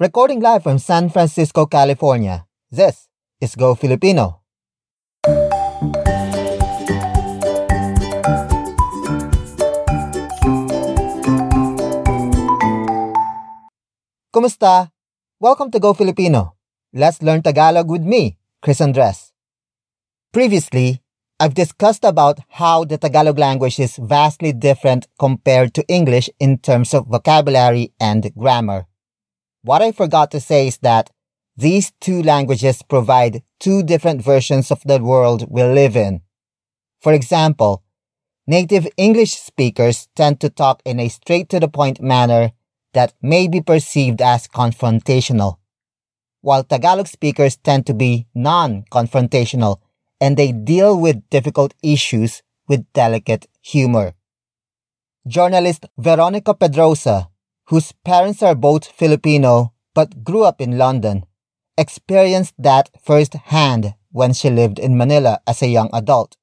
Recording live from San Francisco, California. This is Go Filipino. Kumusta? Welcome to Go Filipino. Let's learn Tagalog with me, Chris Andres. Previously, I've discussed about how the Tagalog language is vastly different compared to English in terms of vocabulary and grammar. What I forgot to say is that these two languages provide two different versions of the world we live in. For example, native English speakers tend to talk in a straight to the point manner that may be perceived as confrontational, while Tagalog speakers tend to be non-confrontational and they deal with difficult issues with delicate humor. Journalist Veronica Pedrosa, whose parents are both Filipino but grew up in London, experienced that firsthand when she lived in Manila as a young adult.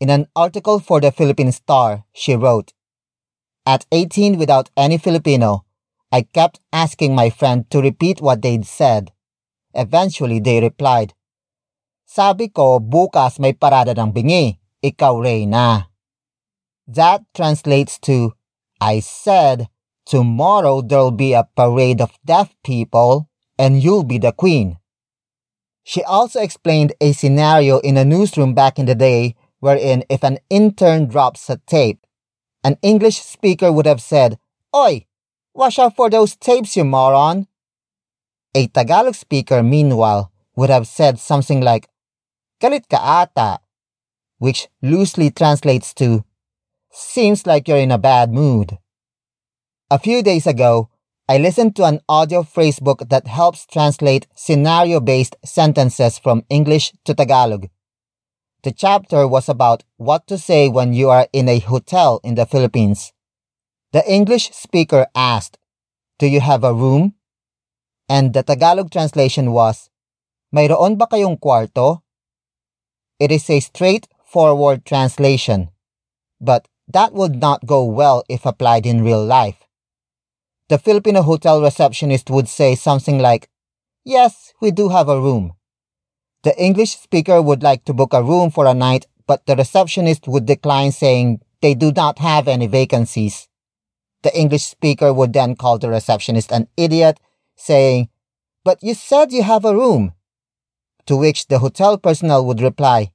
In an article for the Philippine Star, she wrote, At 18 without any Filipino, I kept asking my friend to repeat what they'd said. Eventually, they replied, Sabi ko, bukas may parada ng bingi. Ikaw, Reyna. That translates to, I said, tomorrow there'll be a parade of deaf people and you'll be the queen. She also explained a scenario in a newsroom back in the day wherein if an intern drops a tape, an English speaker would have said, Oi, watch out for those tapes, you moron. A Tagalog speaker, meanwhile, would have said something like, Galit ka ata, which loosely translates to, seems like you're in a bad mood. A few days ago, I listened to an audio phrasebook that helps translate scenario-based sentences from English to Tagalog. The chapter was about what to say when you are in a hotel in the Philippines. The English speaker asked, Do you have a room? And the Tagalog translation was, Mayroon ba kayong kwarto? It is a straightforward translation, but that would not go well if applied in real life. The Filipino hotel receptionist would say something like, Yes, we do have a room. The English speaker would like to book a room for a night, but the receptionist would decline saying they do not have any vacancies. The English speaker would then call the receptionist an idiot, saying, But you said you have a room. To which the hotel personnel would reply,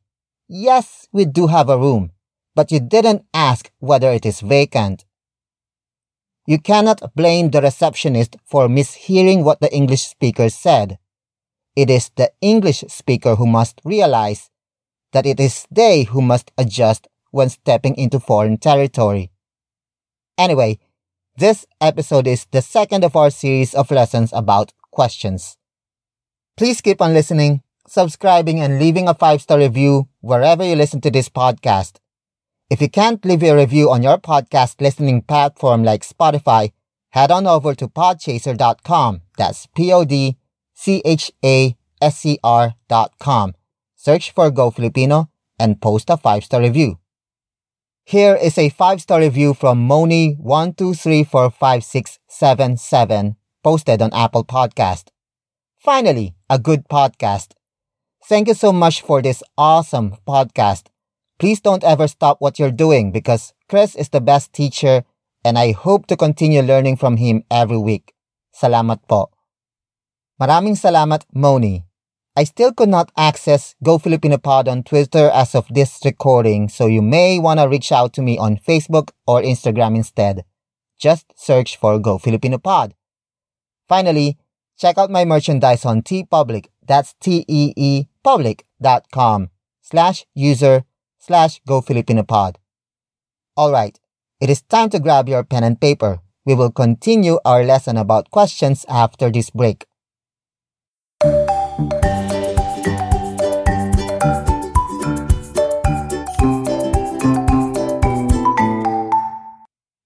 Yes, we do have a room, but you didn't ask whether it is vacant. You cannot blame the receptionist for mishearing what the English speaker said. It is the English speaker who must realize that it is they who must adjust when stepping into foreign territory. Anyway, this episode is the second of our series of lessons about questions. Please keep on listening subscribing, and leaving a five star review wherever you listen to this podcast. If you can't leave a review on your podcast listening platform like Spotify, head on over to podchaser.com. That's P O D C H A S C R.com. Search for Go Filipino and post a five star review. Here is a five star review from Moni12345677 posted on Apple Podcast. Finally, a good podcast. Thank you so much for this awesome podcast. Please don't ever stop what you're doing because Chris is the best teacher and I hope to continue learning from him every week. Salamat po. Maraming salamat, Moni. I still could not access Go Filipino Pod on Twitter as of this recording, so you may want to reach out to me on Facebook or Instagram instead. Just search for Go Filipino Pod. Finally, check out my merchandise on TeePublic. That's T-E-E public.com slash user slash go Filipinopod. Alright, it is time to grab your pen and paper. We will continue our lesson about questions after this break.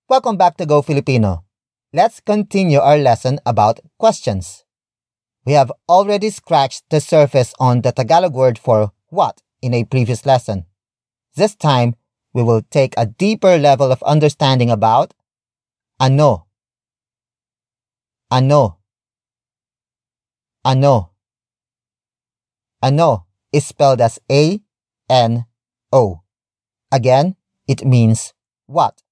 Welcome back to Go Filipino. Let's continue our lesson about questions. We have already scratched the surface on the Tagalog word for what in a previous lesson. This time, we will take a deeper level of understanding about ano. Ano. Ano. Ano is spelled as A N O. Again, it means what.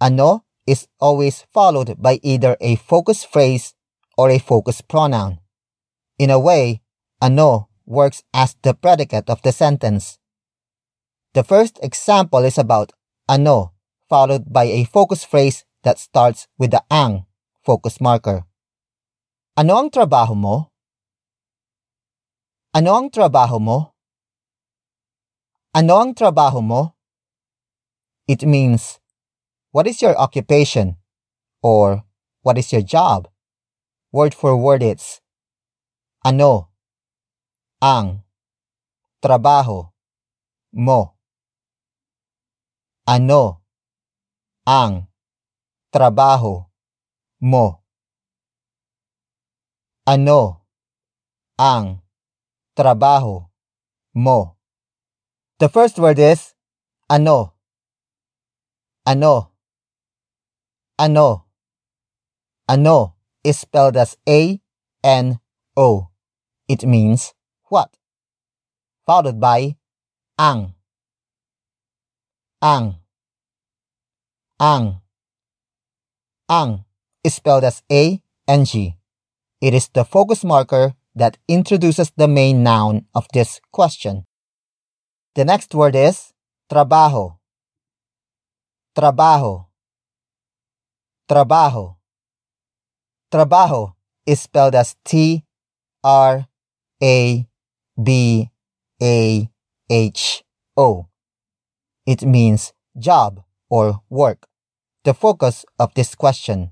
Ano is always followed by either a focus phrase or a focus pronoun. In a way, ano works as the predicate of the sentence. The first example is about ano, followed by a focus phrase that starts with the ang focus marker. Ano ang trabaho mo? Ano ang trabaho mo? Ano ang trabaho mo? It means, what is your occupation? Or, what is your job? Word for word it's, ano, ang, trabaho, mo. Ano, ang, trabaho, mo. Ano, ang, trabaho, mo. The first word is ano. Ano. Ano. Ano is spelled as A N O. It means what? Followed by ang. Ang. Ang. Ang is spelled as a A N G. It is the focus marker that introduces the main noun of this question. The next word is trabaho. Trabaho. Trabaho. Trabaho is spelled as T R A B A H O. It means job or work. The focus of this question.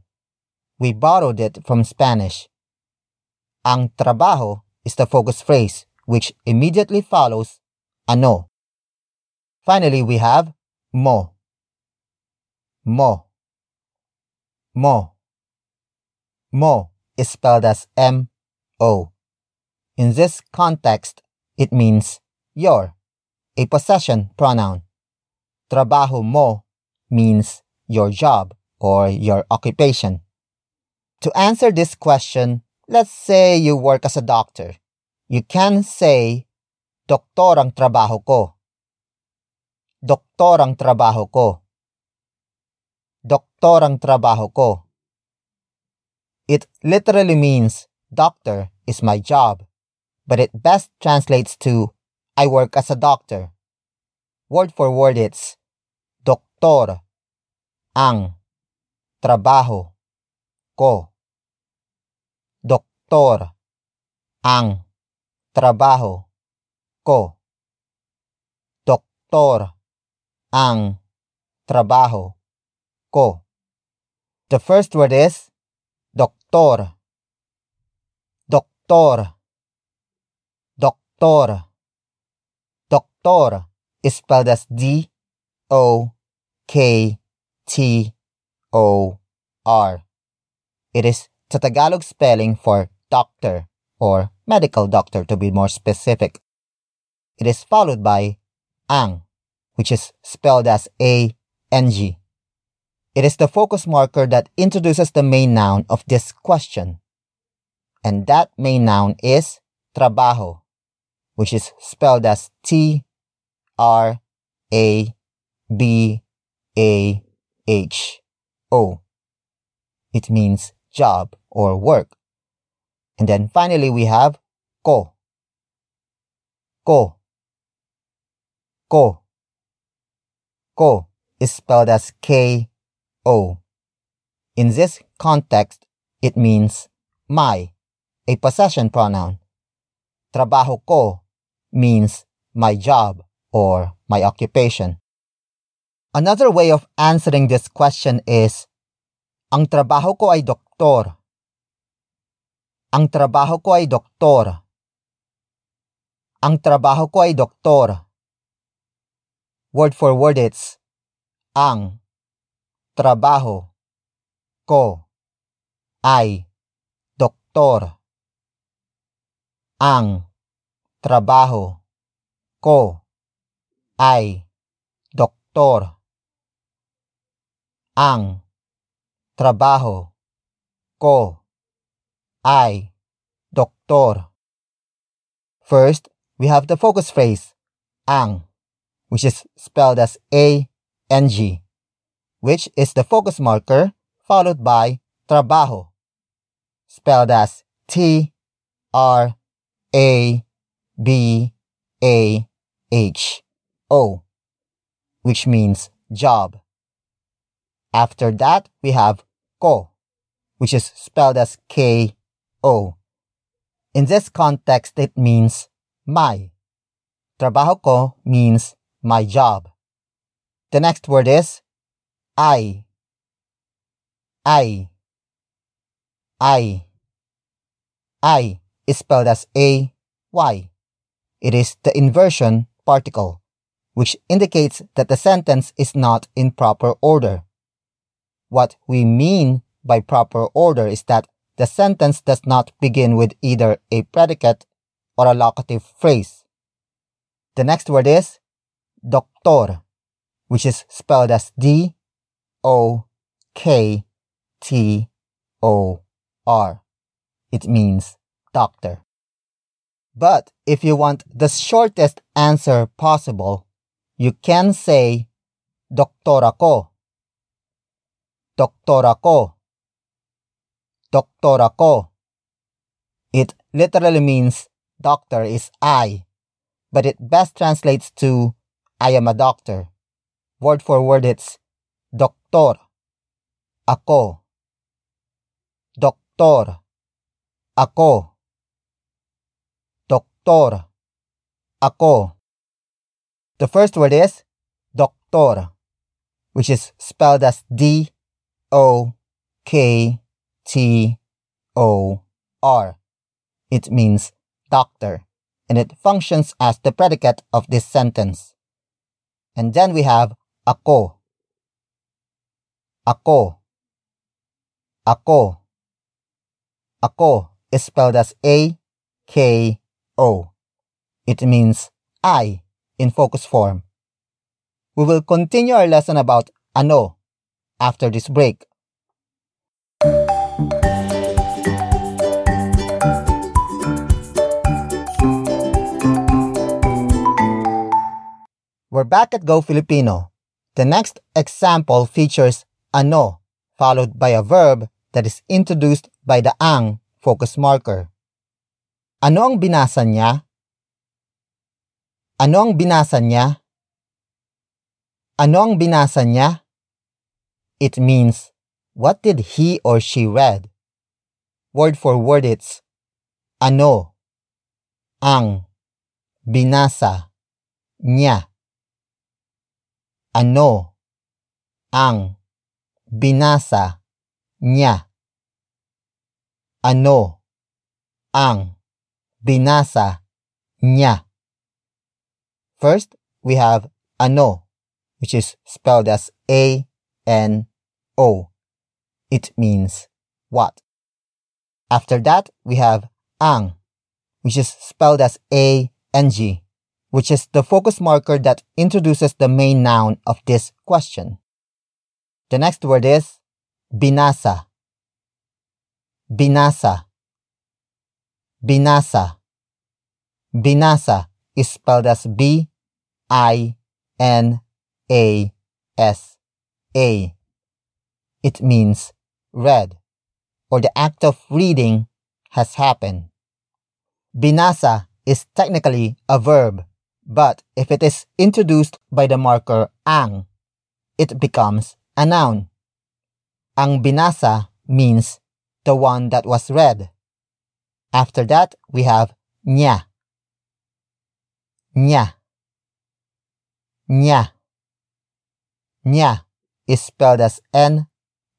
We borrowed it from Spanish. Ang trabaho is the focus phrase which immediately follows ano. Finally, we have mo. Mo. Mo. Mo is spelled as M O. In this context, it means your, a possession pronoun. Trabaho mo means your job or your occupation. To answer this question, let's say you work as a doctor. You can say, Doktor ang trabaho ko. Doktor ang trabaho ko. Doktor ang trabaho ko. It literally means doctor is my job, but it best translates to I work as a doctor. Word for word it's doktor ang trabaho ko. Doktor ang trabaho ko. Doktor ang trabaho ko. The first word is doctor. Doctor. Doctor. Doctor is spelled as D O K T O R. It is the Tagalog spelling for doctor or medical doctor to be more specific. It is followed by ang, which is spelled as A N G. It is the focus marker that introduces the main noun of this question. And that main noun is trabaho, which is spelled as T R A B A H O. It means job or work. And then finally we have ko. Ko. Ko. Ko is spelled as K O. In this context, it means my, a possession pronoun. Trabaho ko means my job or my occupation. Another way of answering this question is, ang trabaho ko ay doktor. Ang trabaho ko ay doktor. Ang trabaho ko ay doktor. Word for word it's, ang trabaho ko ay doktor. Ang trabaho ko ay doktor. Ang trabaho ko ay doktor. First, we have the focus phrase, ang, which is spelled as A-N-G, which is the focus marker followed by trabaho, spelled as T R A B A H O, which means job. After that, we have ko, which is spelled as K O. In this context, it means my. Trabaho ko means my job. The next word is ay. Ay. Ay. Ay is spelled as A Y. It is the inversion particle, which indicates that the sentence is not in proper order. What we mean by proper order is that the sentence does not begin with either a predicate or a locative phrase. The next word is doctor, which is spelled as D O K T O R. It means doctor. But if you want the shortest answer possible, you can say doctor ako. Doctor ako. Doctor ako. It literally means doctor is I, but it best translates to I am a doctor. Word for word it's doctor. Ako. Doktor. Ako. Doktor. Ako. The first word is doctor, which is spelled as D O K T O R. It means doctor, and it functions as the predicate of this sentence. And then we have ako. Ako. Ako. Ako is spelled as A K O. It means I in focus form. We will continue our lesson about ano after this break. We're back at Go Filipino. The next example features ano followed by a verb that is introduced by the ang focus marker. Ano ang binasa niya? Ano ang binasa niya? Ano ang binasa niya? It means, what did he or she read? Word for word it's, ano, ang, binasa, niya. Ano, ang, binasa, niya. Ano, ang, binasa, niya. First, we have ano, which is spelled as A N O. It means what. After that, we have ang, which is spelled as A N G which is the focus marker that introduces the main noun of this question. The next word is binasa. Binasa. Binasa. Binasa is spelled as B I N A S A. It means read or the act of reading has happened. Binasa is technically a verb but if it is introduced by the marker ang, it becomes a noun. Ang binasa means the one that was read. After that, we have nya. Nya. Nya. Nya is spelled as N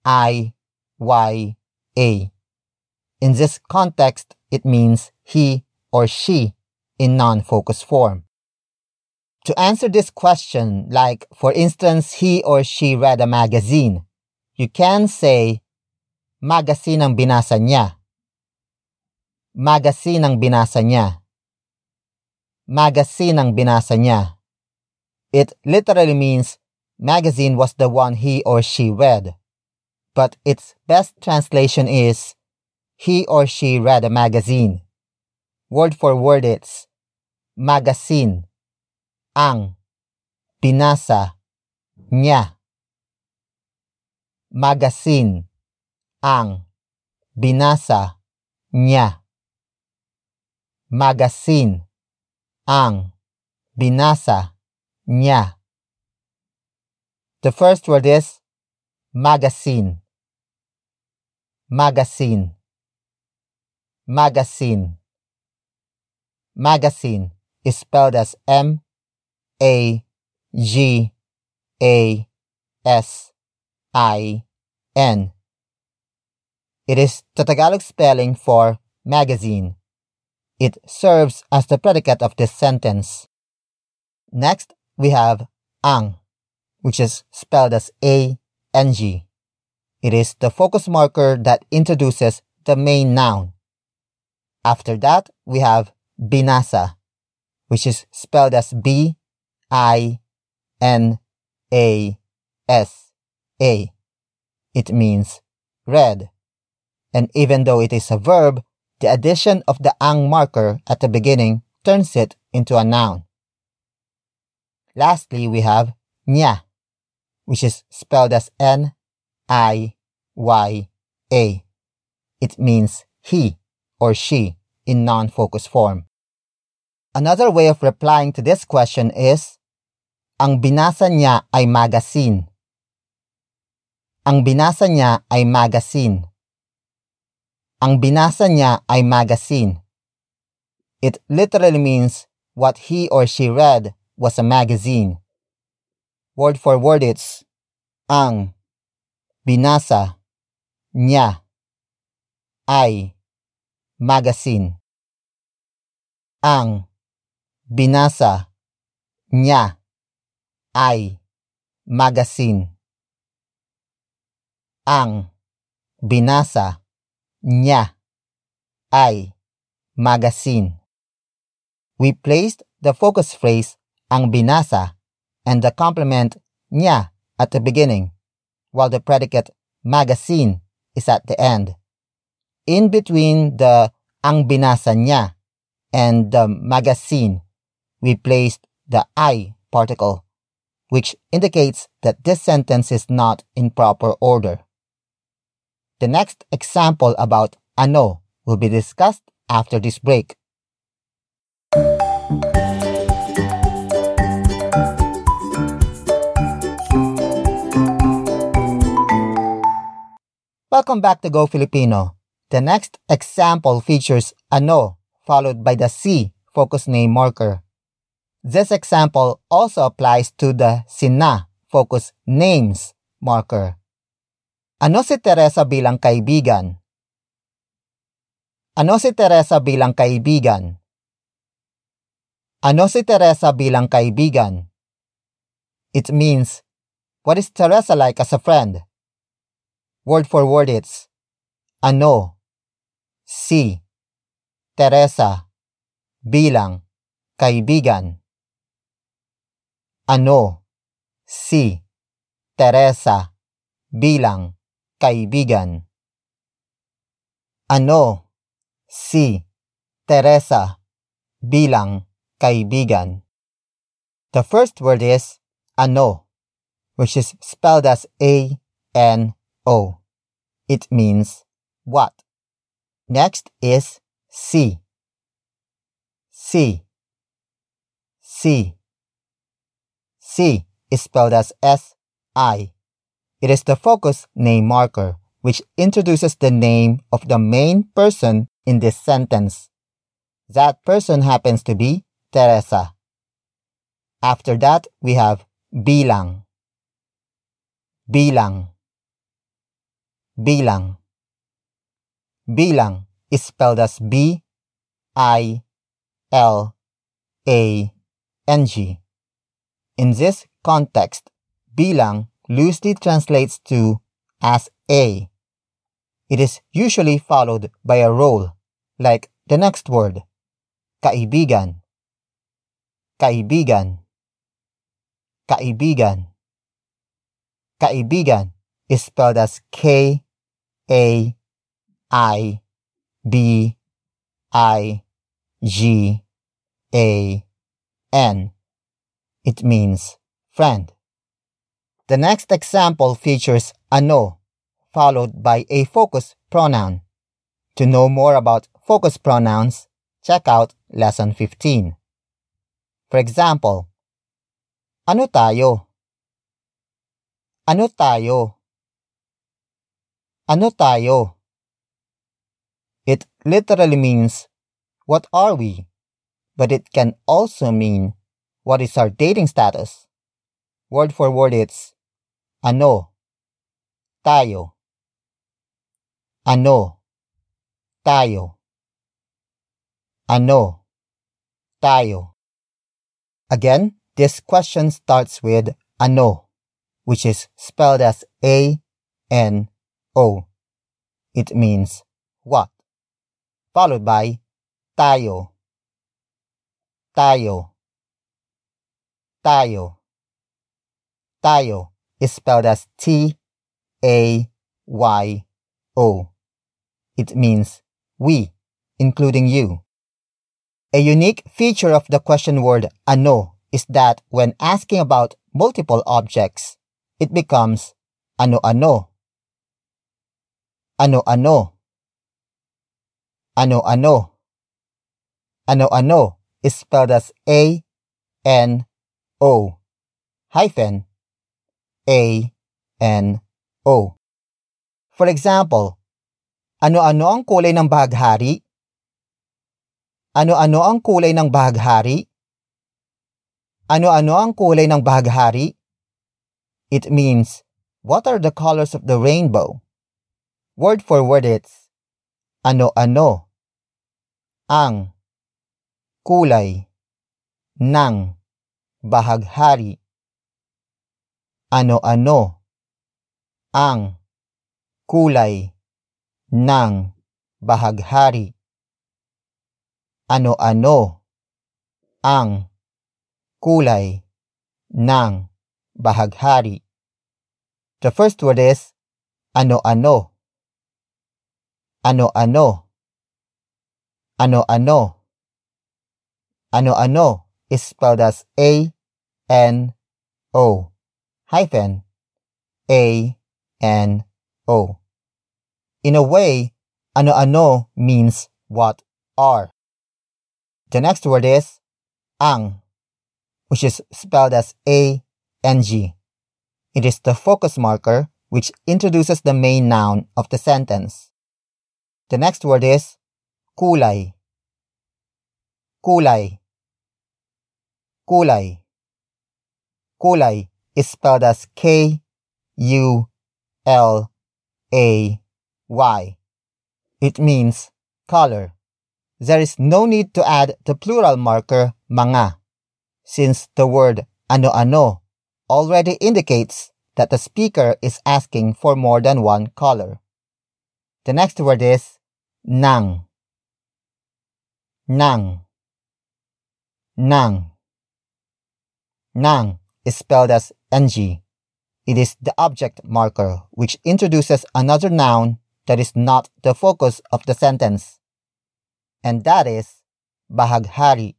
I Y A. In this context, it means he or she in non-focus form. To answer this question, like for instance, he or she read a magazine, you can say, magazine ang binasa niya. Magazine ang binasa niya. Magazine ang binasa niya. It literally means magazine was the one he or she read. But its best translation is he or she read a magazine. Word for word it's magazine, ang, binasa, niya. Magazine, ang, binasa, niya. Magazine, ang, binasa, niya. The first word is magazine. Magazine. Magazine. Magazine is spelled as M A G A S I N. It is the Tagalog spelling for magazine. It serves as the predicate of this sentence. Next, we have ang, which is spelled as A N G. It is the focus marker that introduces the main noun. After that, we have binasa, which is spelled as B I N A S A. It means read. And even though it is a verb, the addition of the ang marker at the beginning turns it into a noun. Lastly, we have nya, which is spelled as N I Y A. It means he or she in non focus form. Another way of replying to this question is Ang binasa niya ay magazine. Ang binasa niya ay magazine. Ang binasa niya ay magazine. It literally means what he or she read was a magazine. Word for word it's ang binasa niya ay magazine. Ang binasa niya ay magazine. Ang binasa niya ay magazine. We placed the focus phrase ang binasa and the complement niya at the beginning, while the predicate magazine is at the end. In between the ang binasa niya and the magazine, we placed the ay particle, which indicates that this sentence is not in proper order. The next example about ano will be discussed after this break. Welcome back to Go Filipino. The next example features ano followed by the si focus name marker. This example also applies to the sina focus names marker. Ano si Teresa bilang kaibigan? Ano si Teresa bilang kaibigan? Ano si Teresa bilang kaibigan? It means, what is Teresa like as a friend? Word for word it's ano, si, Teresa, bilang, kaibigan. Ano, si, Teresa, bilang, kaibigan. Ano, si, Teresa, bilang, kaibigan. The first word is ano, which is spelled as A-N O. It means what. Next is si. Si. C. Si is spelled as S I. It is the focus name marker, which introduces the name of the main person in this sentence. That person happens to be Teresa. After that, we have bilang. Bilang. Bilang. Bilang is spelled as B I L A N G. In this context, bilang loosely translates to as a. It is usually followed by a role, like the next word, kaibigan. Kaibigan. Kaibigan. Kaibigan is spelled as K A I B I G A N. It means friend. The next example features ano followed by a focus pronoun. To know more about focus pronouns, check out lesson 15. For example, ano tayo? Ano tayo? Ano tayo? It literally means, what are we? But it can also mean, what is our dating status? Word for word it's, ano, tayo. Ano, tayo. Ano, tayo. Again, this question starts with ano, which is spelled as A N O. It means what, followed by tayo, tayo, tayo. Tayo is spelled as T A Y O. It means we, including you. A unique feature of the question word ano is that when asking about multiple objects, it becomes ano-ano. Ano-ano. Ano-ano. Ano-ano is spelled as A N O hyphen A N O. For example, ano-ano ang kulay ng bahaghari? Ano-ano ang kulay ng bahaghari? Ano-ano ang kulay ng bahaghari? It means, what are the colors of the rainbow? Word for word it's, ano-ano, ang, kulay, ng, bahaghari. Ano-ano, ang, kulay, ng, bahaghari. Ano-ano, ang, kulay, ng, bahaghari. The first word is ano-ano. Ano-ano. Ano-ano. Ano-ano is spelled as A N O hyphen A N O. In a way, ano-ano means what are. The next word is ang, which is spelled as A N G. It is the focus marker which introduces the main noun of the sentence. The next word is kulay. Kulay. Kulay. Kulay is spelled as K U L A Y. It means color. There is no need to add the plural marker mga, since the word ano-ano already indicates that the speaker is asking for more than one color. The next word is nang. Nang. Nang. Nang is spelled as ng. It is the object marker which introduces another noun that is not the focus of the sentence. And that is bahaghari.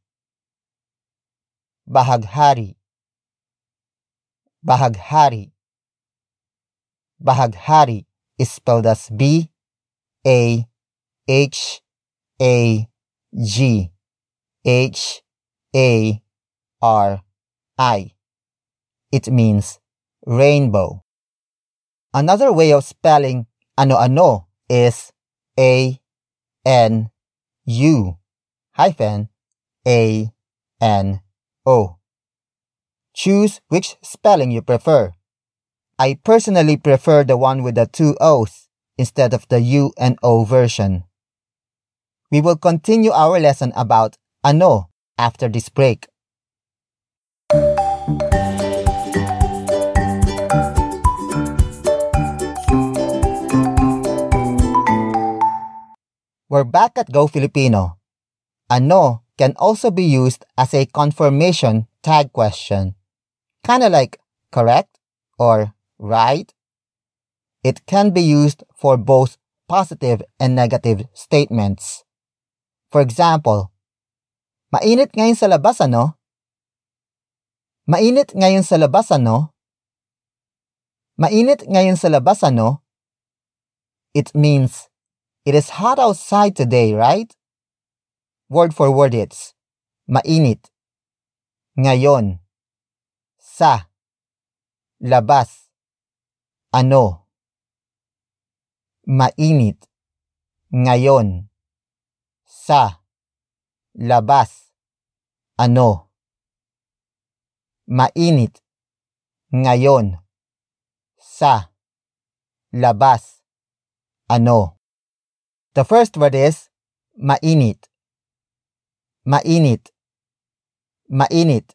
Bahaghari. Bahaghari. Bahaghari is spelled as B A H A G H A R I. It means rainbow. Another way of spelling ano-ano is A N U hyphen A N O. Choose which spelling you prefer. I personally prefer the one with the two O's instead of the U and O version. We will continue our lesson about ano after this break. We're back at Go Filipino. Ano can also be used as a confirmation tag question. Kinda like correct or right. It can be used for both positive and negative statements. For example, mainit ngayon sa labas ano? Mainit ngayon sa labas ano? Mainit ngayon sa labas ano? It means, it is hot outside today, right? Word for word it's, mainit, ngayon, sa, labas, ano, mainit, ngayon, sa, labas, ano, mainit, ngayon, sa, labas, ano. The first word is mainit. Mainit. Mainit.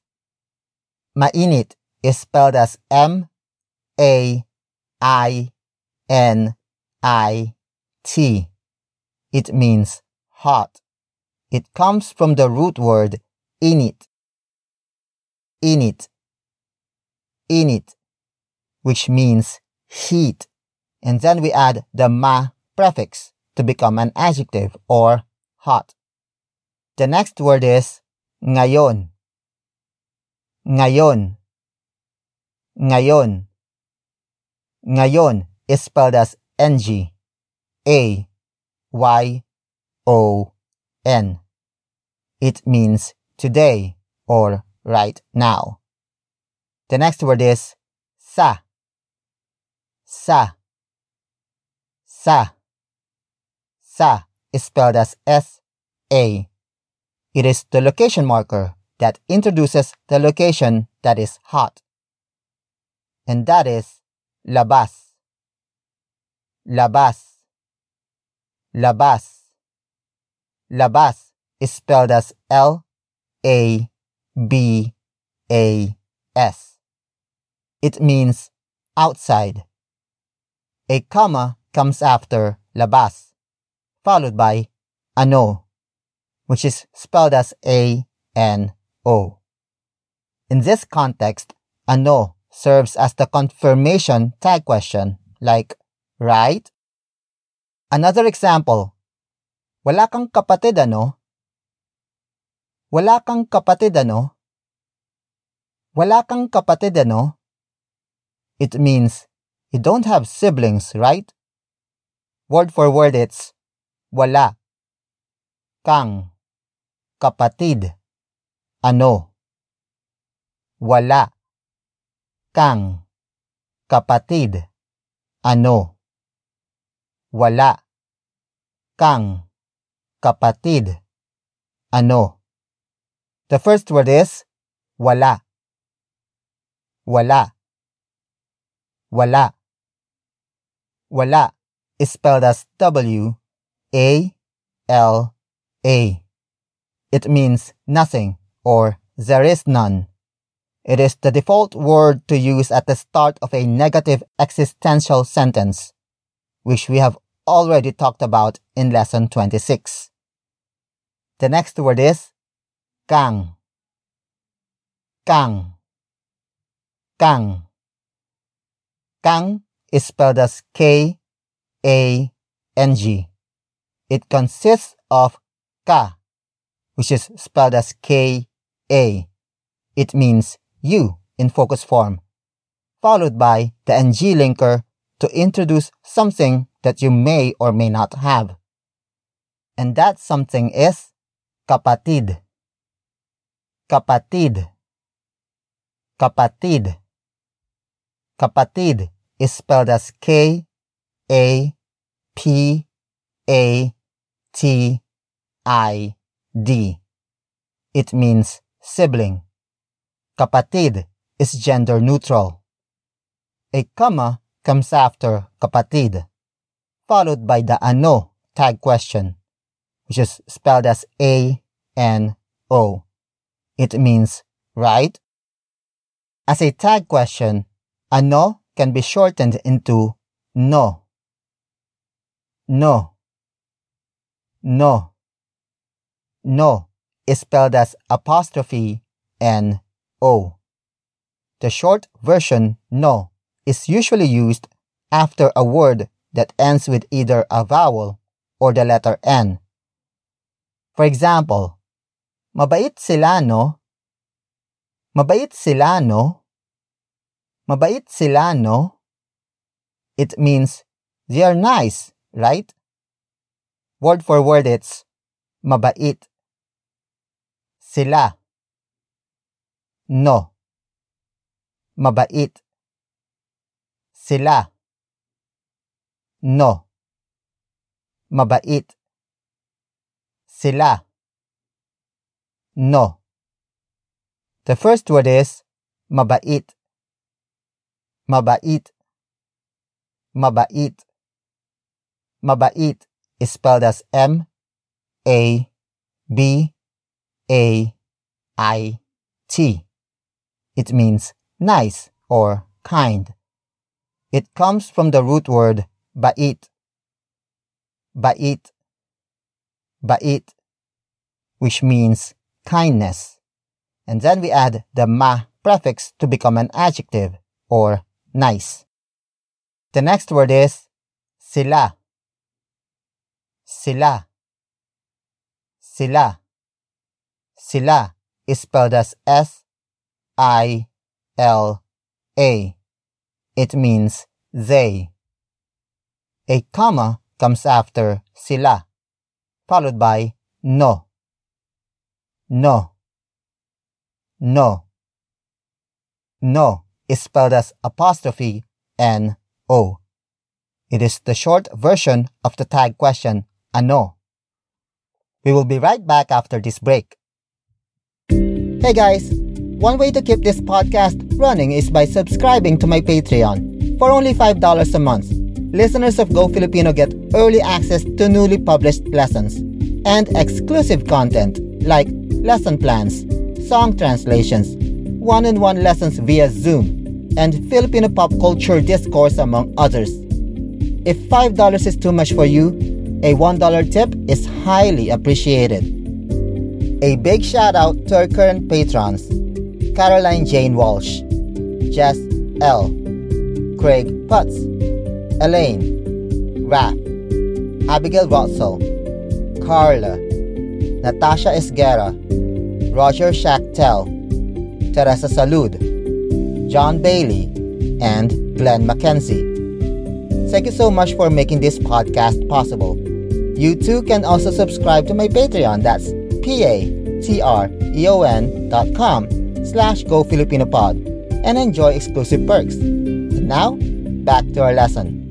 Mainit is spelled as M A I N I T. It means hot. It comes from the root word init. Init. Init, which means heat. And then we add the ma prefix to become an adjective or hot. The next word is ngayon. Ngayon. Ngayon. Ngayon is spelled as ng. A Y O N. It means today or right now. The next word is sa. Sa. Sa. Sa is spelled as S A. It is the location marker that introduces the location that is hot. And that is labas. Labas. Labas. Labas is spelled as L A B A S. It means outside. A comma comes after labas, followed by ano, which is spelled as A N O. In this context, ano serves as the confirmation tag question, like, right? Another example, wala kang kapatid ano? Wala kang kapatid ano? Wala kang kapatid ano? It means you don't have siblings, right? Word for word it's wala kang kapatid ano wala kang kapatid ano wala kang kapatid. Ano? The first word is wala. Wala. Wala. Wala is spelled as W A L A. It means nothing or there is none. It is the default word to use at the start of a negative existential sentence, which we have already talked about in lesson 26. The next word is kang. Kang. Kang. Kang is spelled as K A N G. It consists of ka, which is spelled as K A. It means you in focus form, followed by the ng linker to introduce something that you may or may not have. And that something is kapatid. Kapatid. Kapatid. Kapatid is spelled as K A P A T I D. It means sibling. Kapatid is gender neutral. A comma comes after kapatid, followed by the ano tag question, which is spelled as A N O. It means right. As a tag question, ano can be shortened into no. No. No. No is spelled as apostrophe N O. The short version no is usually used after a word that ends with either a vowel or the letter N. For example, mabait sila no? Mabait sila no? Mabait sila no? It means they are nice, right? Word for word it's mabait. Sila. No. Mabait. Sila. No. Mabait. Sila. No. The first word is mabait. Mabait. Mabait. Mabait is spelled as M A B A I T. It means nice or kind. It comes from the root word bait. Bait. Bait, which means kindness. And then we add the ma prefix to become an adjective or nice. The next word is sila. Sila. Sila. Sila is spelled as S I L A. It means they. A comma comes after sila, followed by no. No. No. No is spelled as apostrophe N O. It is the short version of the tag question, ano. We will be right back after this break. Hey guys, one way to keep this podcast running is by subscribing to my Patreon. For only $5 a month, listeners of Go Filipino get early access to newly published lessons and exclusive content like lesson plans, song translations, one-on-one lessons via Zoom, and Filipino pop culture discourse among others. If $5 is too much for you, a $1 tip is highly appreciated. A big shout out to our current patrons Caroline Jane Walsh, Jess L., Craig Putz, Elaine, Raph, Abigail Russell, Carla, Natasha Esguerra, Roger Schachtel, Teresa Salud, John Bailey, and Glenn Mackenzie. Thank you so much for making this podcast possible. You too can also subscribe to my Patreon. That's p-a-t-r-e-o-n dot com slash go Filipino pod and enjoy exclusive perks. And now, back to our lesson.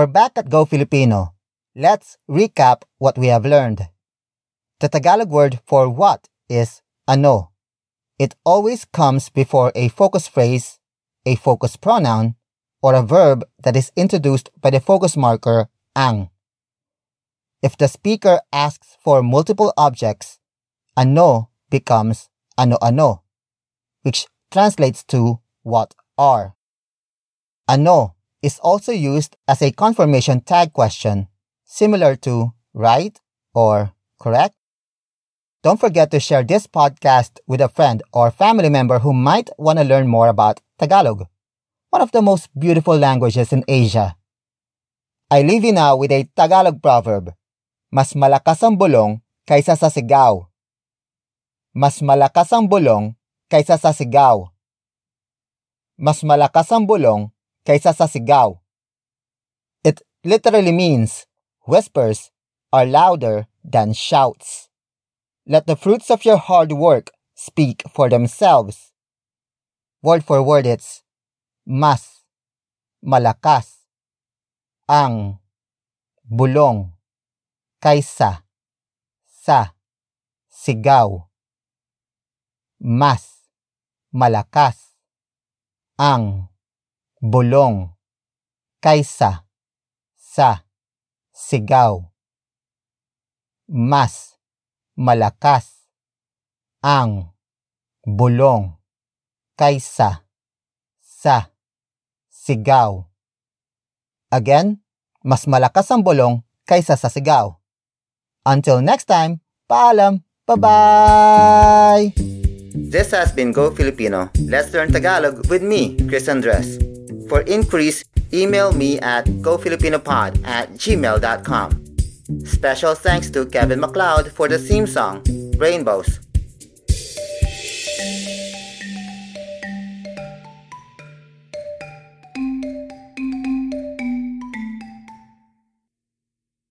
We're back at Go Filipino. Let's recap what we have learned. The Tagalog word for what is ano. It always comes before a focus phrase, a focus pronoun, or a verb that is introduced by the focus marker ang. If the speaker asks for multiple objects, ano becomes ano-ano, which translates to what are. Ano is also used as a confirmation tag question, similar to right or correct. Don't forget to share this podcast with a friend or family member who might want to learn more about Tagalog, one of the most beautiful languages in Asia. I leave you now with a Tagalog proverb. Mas malakas ang bulong kaysa sa sigaw. Mas malakas ang bulong kaysa sa sigaw. Mas malakas ang bulong kaysa sa sigaw. It literally means whispers are louder than shouts. Let the fruits of your hard work speak for themselves. Word for word it's mas, malakas, ang, bulong, kaysa, sa, sigaw. Mas, malakas, ang, bulong, kaysa, sa, sigaw. Mas, malakas, ang, bulong, kaysa, sa, sigaw. Again, mas malakas ang bulong kaysa sa sigaw. Until next time, paalam! Bye-bye! This has been Go Filipino. Let's learn Tagalog with me, Chris Andres. For inquiries, email me at gofilipinopod at gmail.com. Special thanks to Kevin MacLeod for the theme song, Rainbows.